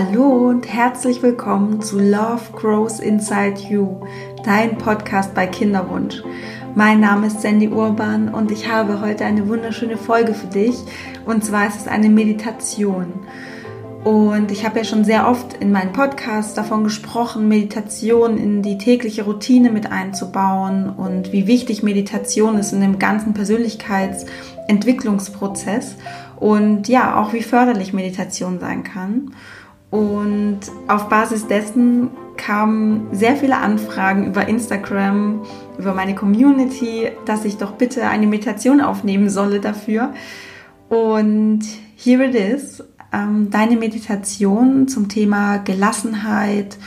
Hallo und herzlich willkommen zu Love Grows Inside You, dein Podcast bei Kinderwunsch. Mein Name ist Sandy Urban und ich habe heute eine wunderschöne Folge für dich. Und zwar ist es eine Meditation. Und ich habe ja schon sehr oft in meinen Podcasts davon gesprochen, Meditation in die tägliche Routine mit einzubauen und wie wichtig Meditation ist in dem ganzen Persönlichkeitsentwicklungsprozess und ja, auch wie förderlich Meditation sein kann. Und auf Basis dessen kamen sehr viele Anfragen über Instagram, über meine Community, dass ich doch bitte eine Meditation aufnehmen solle dafür. Und here it is, ähm, deine Meditation zum Thema Gelassenheit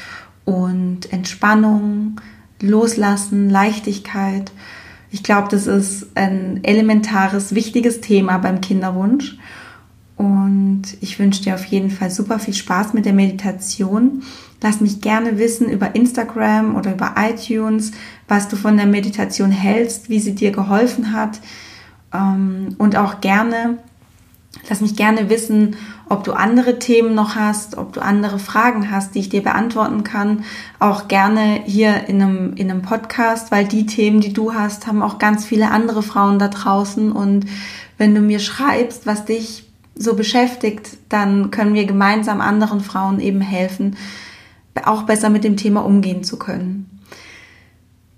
und Entspannung, Loslassen, Leichtigkeit. Ich glaube, das ist ein elementares, wichtiges Thema beim Kinderwunsch. Ich wünsche dir auf jeden Fall super viel Spaß mit der Meditation. Lass mich gerne wissen über Instagram oder über iTunes, was du von der Meditation hältst, wie sie dir geholfen hat. Ähm, und auch gerne, lass mich gerne wissen, ob du andere Themen noch hast, ob du andere Fragen hast, die ich dir beantworten kann. Auch gerne hier in einem, in einem Podcast, weil die Themen, die du hast, haben auch ganz viele andere Frauen da draußen. Und wenn du mir schreibst, was dich so beschäftigt, dann können wir gemeinsam anderen Frauen eben helfen, auch besser mit dem Thema umgehen zu können.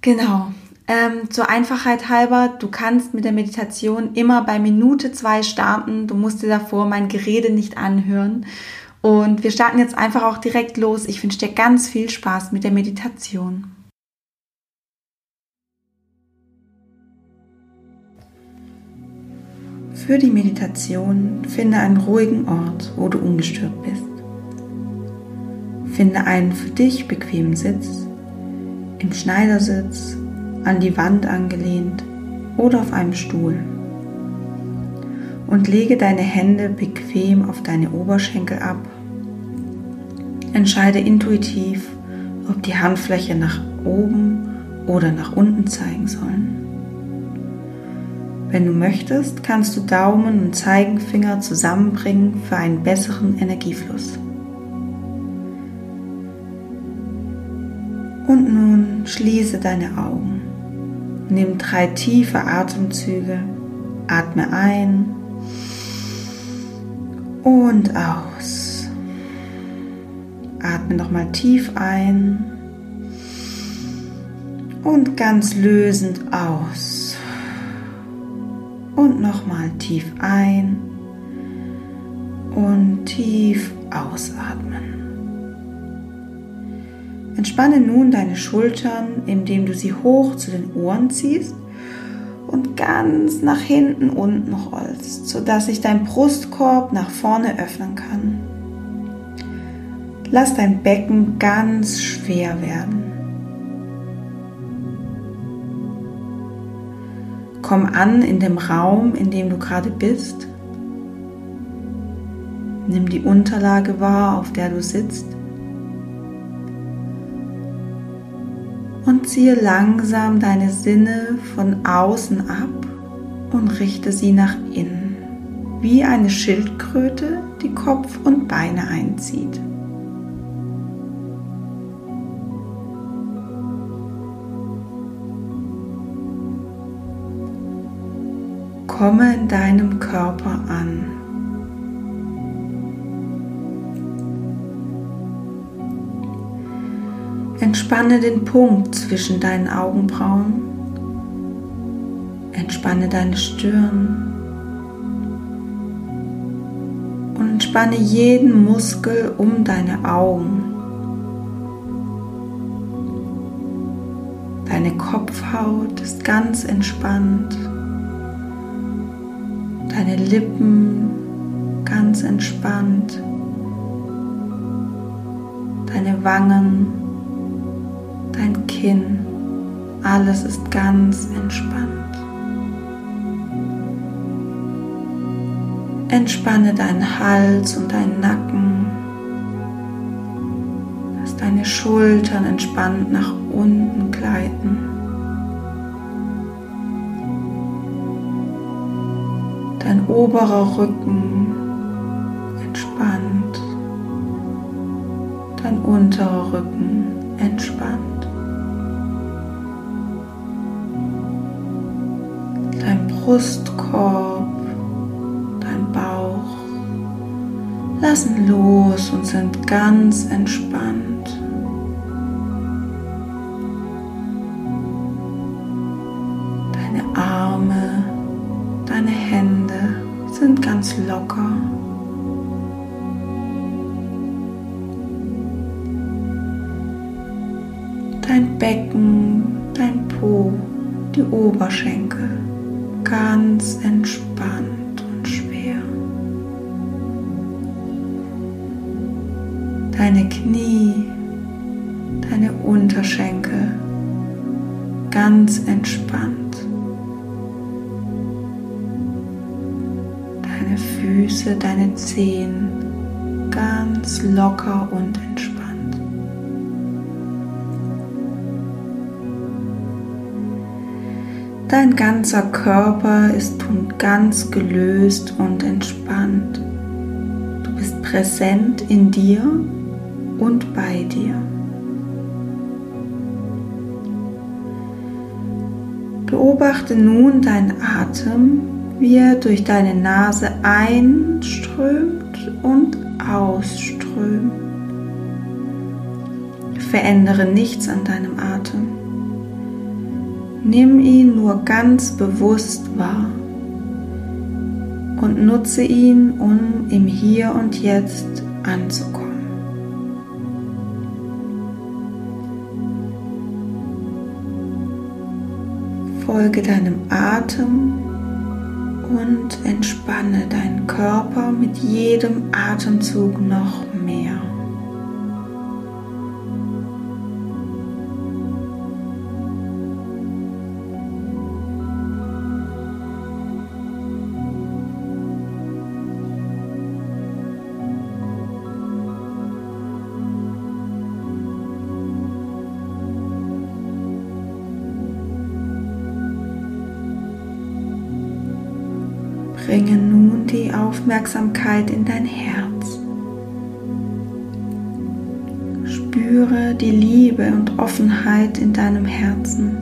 Genau. Ähm, zur Einfachheit halber, du kannst mit der Meditation immer bei Minute zwei starten. Du musst dir davor mein Gerede nicht anhören. Und wir starten jetzt einfach auch direkt los. Ich wünsche dir ganz viel Spaß mit der Meditation. Für die Meditation finde einen ruhigen Ort, wo du ungestört bist. Finde einen für dich bequemen Sitz, im Schneidersitz, an die Wand angelehnt oder auf einem Stuhl. Und lege deine Hände bequem auf deine Oberschenkel ab. Entscheide intuitiv, ob die Handfläche nach oben oder nach unten zeigen sollen. Wenn du möchtest, kannst du Daumen und Zeigenfinger zusammenbringen für einen besseren Energiefluss. Und nun schließe deine Augen. Nimm drei tiefe Atemzüge. Atme ein und aus. Atme nochmal tief ein und ganz lösend aus und nochmal tief ein und tief ausatmen. Entspanne nun deine Schultern, indem du sie hoch zu den Ohren ziehst und ganz nach hinten unten rollst, sodass sich dein Brustkorb nach vorne öffnen kann. Lass dein Becken ganz schwer werden. Komm an in dem Raum, in dem du gerade bist. Nimm die Unterlage wahr, auf der du sitzt. Und ziehe langsam deine Sinne von außen ab und richte sie nach innen, wie eine Schildkröte, die Kopf und Beine einzieht. Komme in deinem Körper an. Entspanne den Punkt zwischen deinen Augenbrauen. Entspanne deine Stirn. Und entspanne jeden Muskel um deine Augen. Deine Kopfhaut ist ganz entspannt deine Lippen ganz entspannt, deine Wangen, dein Kinn, alles ist ganz entspannt. Entspanne deinen Hals und deinen Nacken, dass deine Schultern entspannt nach oberer Rücken entspannt, untere Rücken entspannt. Dein Brustkorb, dein Bauch lassen los und sind ganz entspannt. Deine Arme, deine Hände sind ganz locker. dein Becken, dein Po, die Oberschenkel ganz entspannt Deine Füße, deine Zehen ganz locker und entspannt. Dein ganzer Körper ist nun ganz gelöst und entspannt. Du bist präsent in dir und bei dir. Beobachte nun deinen Atem, wie er durch deine Nase einströmt und ausströmt. Verändere nichts an deinem Atem. Nimm ihn nur ganz bewusst wahr und nutze ihn, um im Hier und Jetzt anzukommen. Folge deinem Atem und entspanne deinen Körper mit jedem Atemzug noch Bringe nun die Aufmerksamkeit in dein Herz. Spüre die Liebe und Offenheit in deinem Herzen.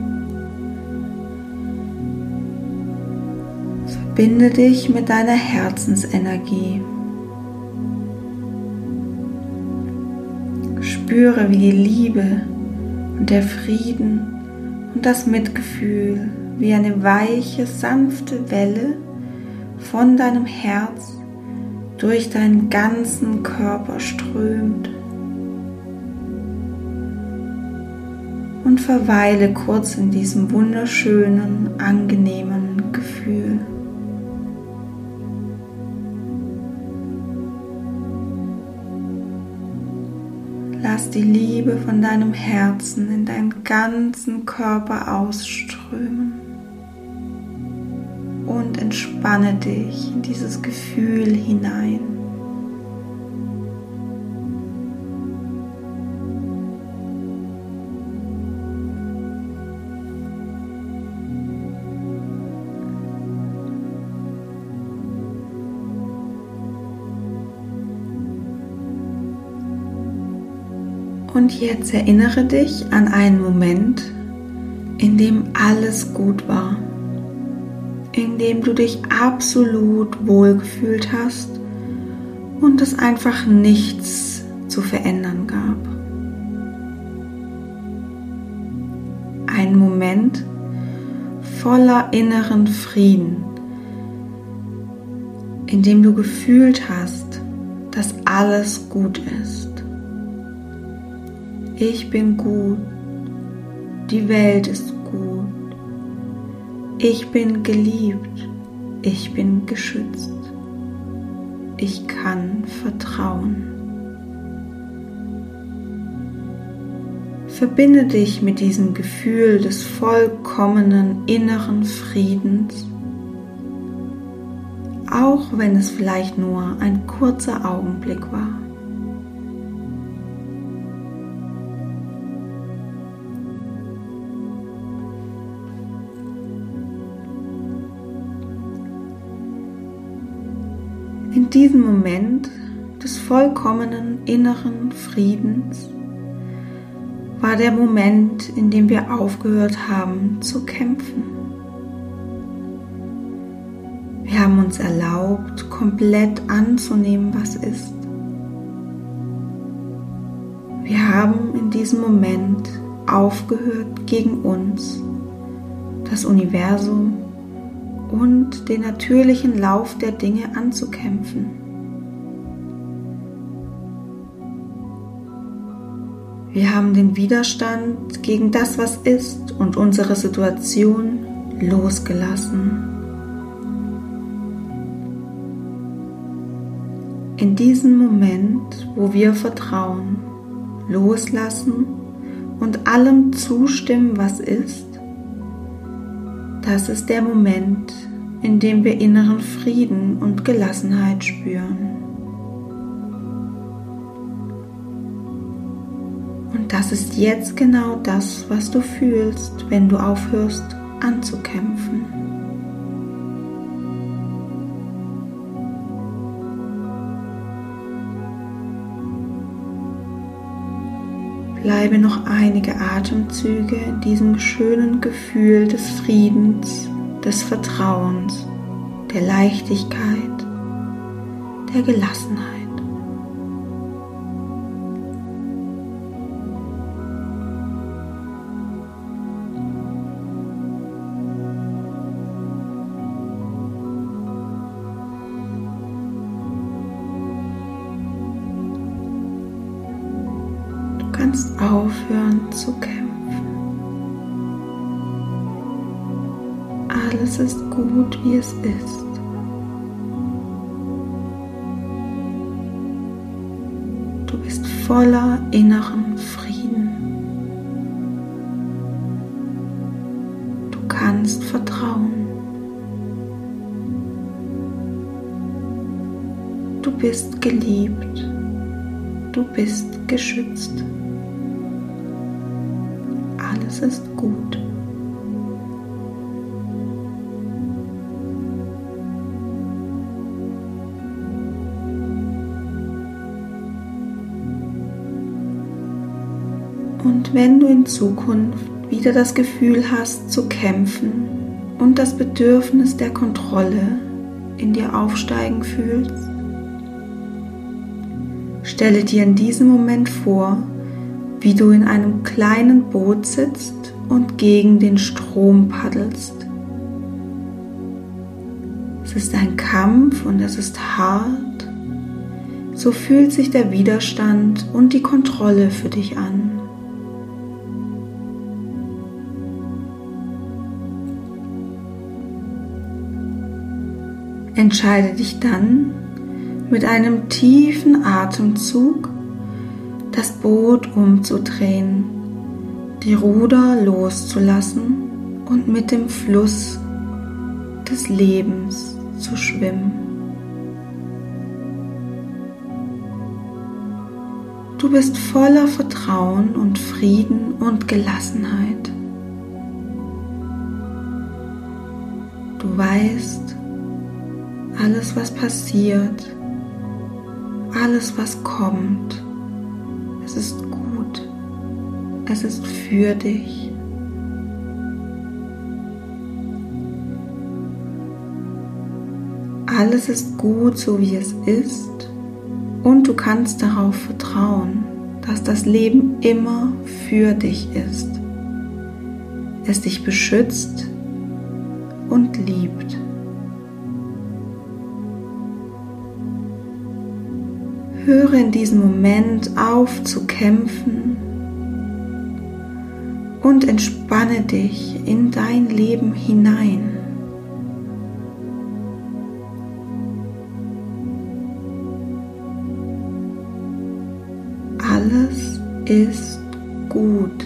Verbinde dich mit deiner Herzensenergie. Spüre, wie die Liebe und der Frieden und das Mitgefühl wie eine weiche, sanfte Welle von deinem Herz durch deinen ganzen Körper strömt. Und verweile kurz in diesem wunderschönen, angenehmen Gefühl. Lass die Liebe von deinem Herzen in deinen ganzen Körper ausströmen entspanne dich in dieses Gefühl hinein. Und jetzt erinnere dich an einen Moment, in dem alles gut war in dem du dich absolut wohlgefühlt hast und es einfach nichts zu verändern gab. Ein Moment voller inneren Frieden, in dem du gefühlt hast, dass alles gut ist. Ich bin gut, die Welt ist gut ich bin geliebt. Ich bin geschützt. Ich kann vertrauen. Verbinde dich mit diesem Gefühl des vollkommenen inneren Friedens, auch wenn es vielleicht nur ein kurzer Augenblick war. In diesem Moment des vollkommenen inneren Friedens war der Moment, in dem wir aufgehört haben zu kämpfen. Wir haben uns erlaubt, komplett anzunehmen, was ist. Wir haben in diesem Moment aufgehört, gegen uns, das Universum und den natürlichen Lauf der Dinge anzukämpfen. Wir haben den Widerstand gegen das, was ist und unsere Situation losgelassen. In diesem Moment, wo wir vertrauen, loslassen und allem zustimmen, was ist, das ist der Moment, in dem wir inneren Frieden und Gelassenheit spüren. Und das ist jetzt genau das, was du fühlst, wenn du aufhörst anzukämpfen. Bleibe noch einige Atemzüge diesem schönen Gefühl des Friedens, des Vertrauens, der Leichtigkeit, der Gelassenheit. Ist. Du bist voller inneren Frieden. Du kannst vertrauen. Du bist geliebt. Du bist geschützt alles ist gut. Und wenn du in Zukunft wieder das Gefühl hast zu kämpfen und das Bedürfnis der Kontrolle in dir aufsteigen fühlst, stelle dir in diesem Moment vor, wie du in einem kleinen Boot sitzt und gegen den Strom paddelst. Es ist ein Kampf und es ist hart. So fühlt sich der Widerstand und die Kontrolle für dich an. Entscheide dich dann mit einem tiefen Atemzug das Boot umzudrehen, die Ruder loszulassen und mit dem Fluss des Lebens zu schwimmen. Du bist voller Vertrauen und Frieden und Gelassenheit. Du weißt, alles was passiert, alles was kommt, es ist gut. Es ist für dich. Alles ist gut, so wie es ist. Und du kannst darauf vertrauen, dass das Leben immer für dich ist. Es dich beschützt und liebt. Höre in diesem Moment auf zu kämpfen und entspanne dich in dein Leben hinein. Alles ist gut.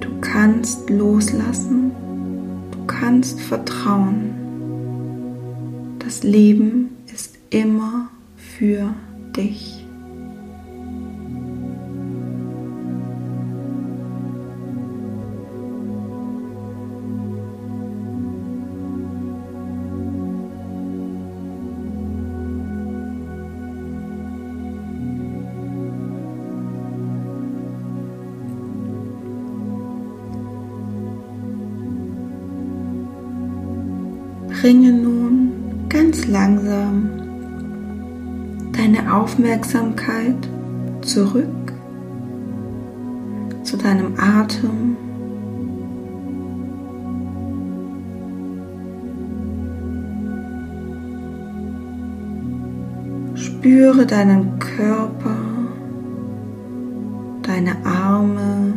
Du kannst loslassen kannst vertrauen. Das Leben ist immer für dich. Bringe nun ganz langsam deine Aufmerksamkeit zurück zu deinem Atem. Spüre deinen Körper, deine Arme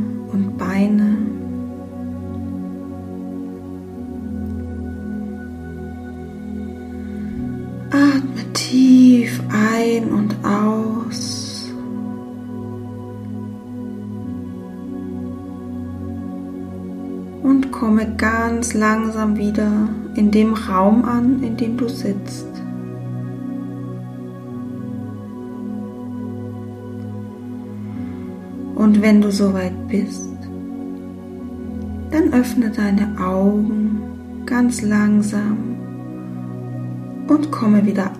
komme ganz langsam wieder in dem Raum an, in dem du sitzt. Und wenn du soweit bist, dann öffne deine Augen ganz langsam und komme wieder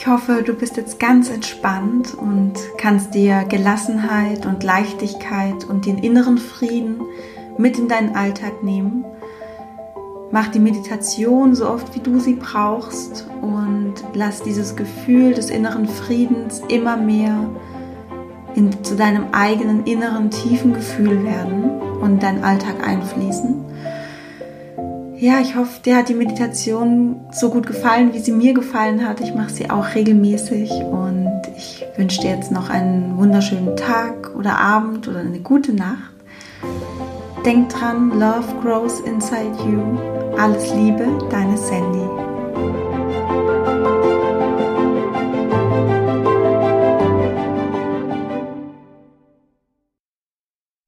Ich hoffe, du bist jetzt ganz entspannt und kannst dir Gelassenheit und Leichtigkeit und den inneren Frieden mit in deinen Alltag nehmen. Mach die Meditation so oft wie du sie brauchst und lass dieses Gefühl des inneren Friedens immer mehr in, zu deinem eigenen inneren tiefen Gefühl werden und deinen Alltag einfließen. Ja, ich hoffe, dir hat die Meditation so gut gefallen, wie sie mir gefallen hat. Ich mache sie auch regelmäßig und ich wünsche dir jetzt noch einen wunderschönen Tag oder Abend oder eine gute Nacht. Denk dran, Love grows inside you. Alles Liebe, deine Sandy.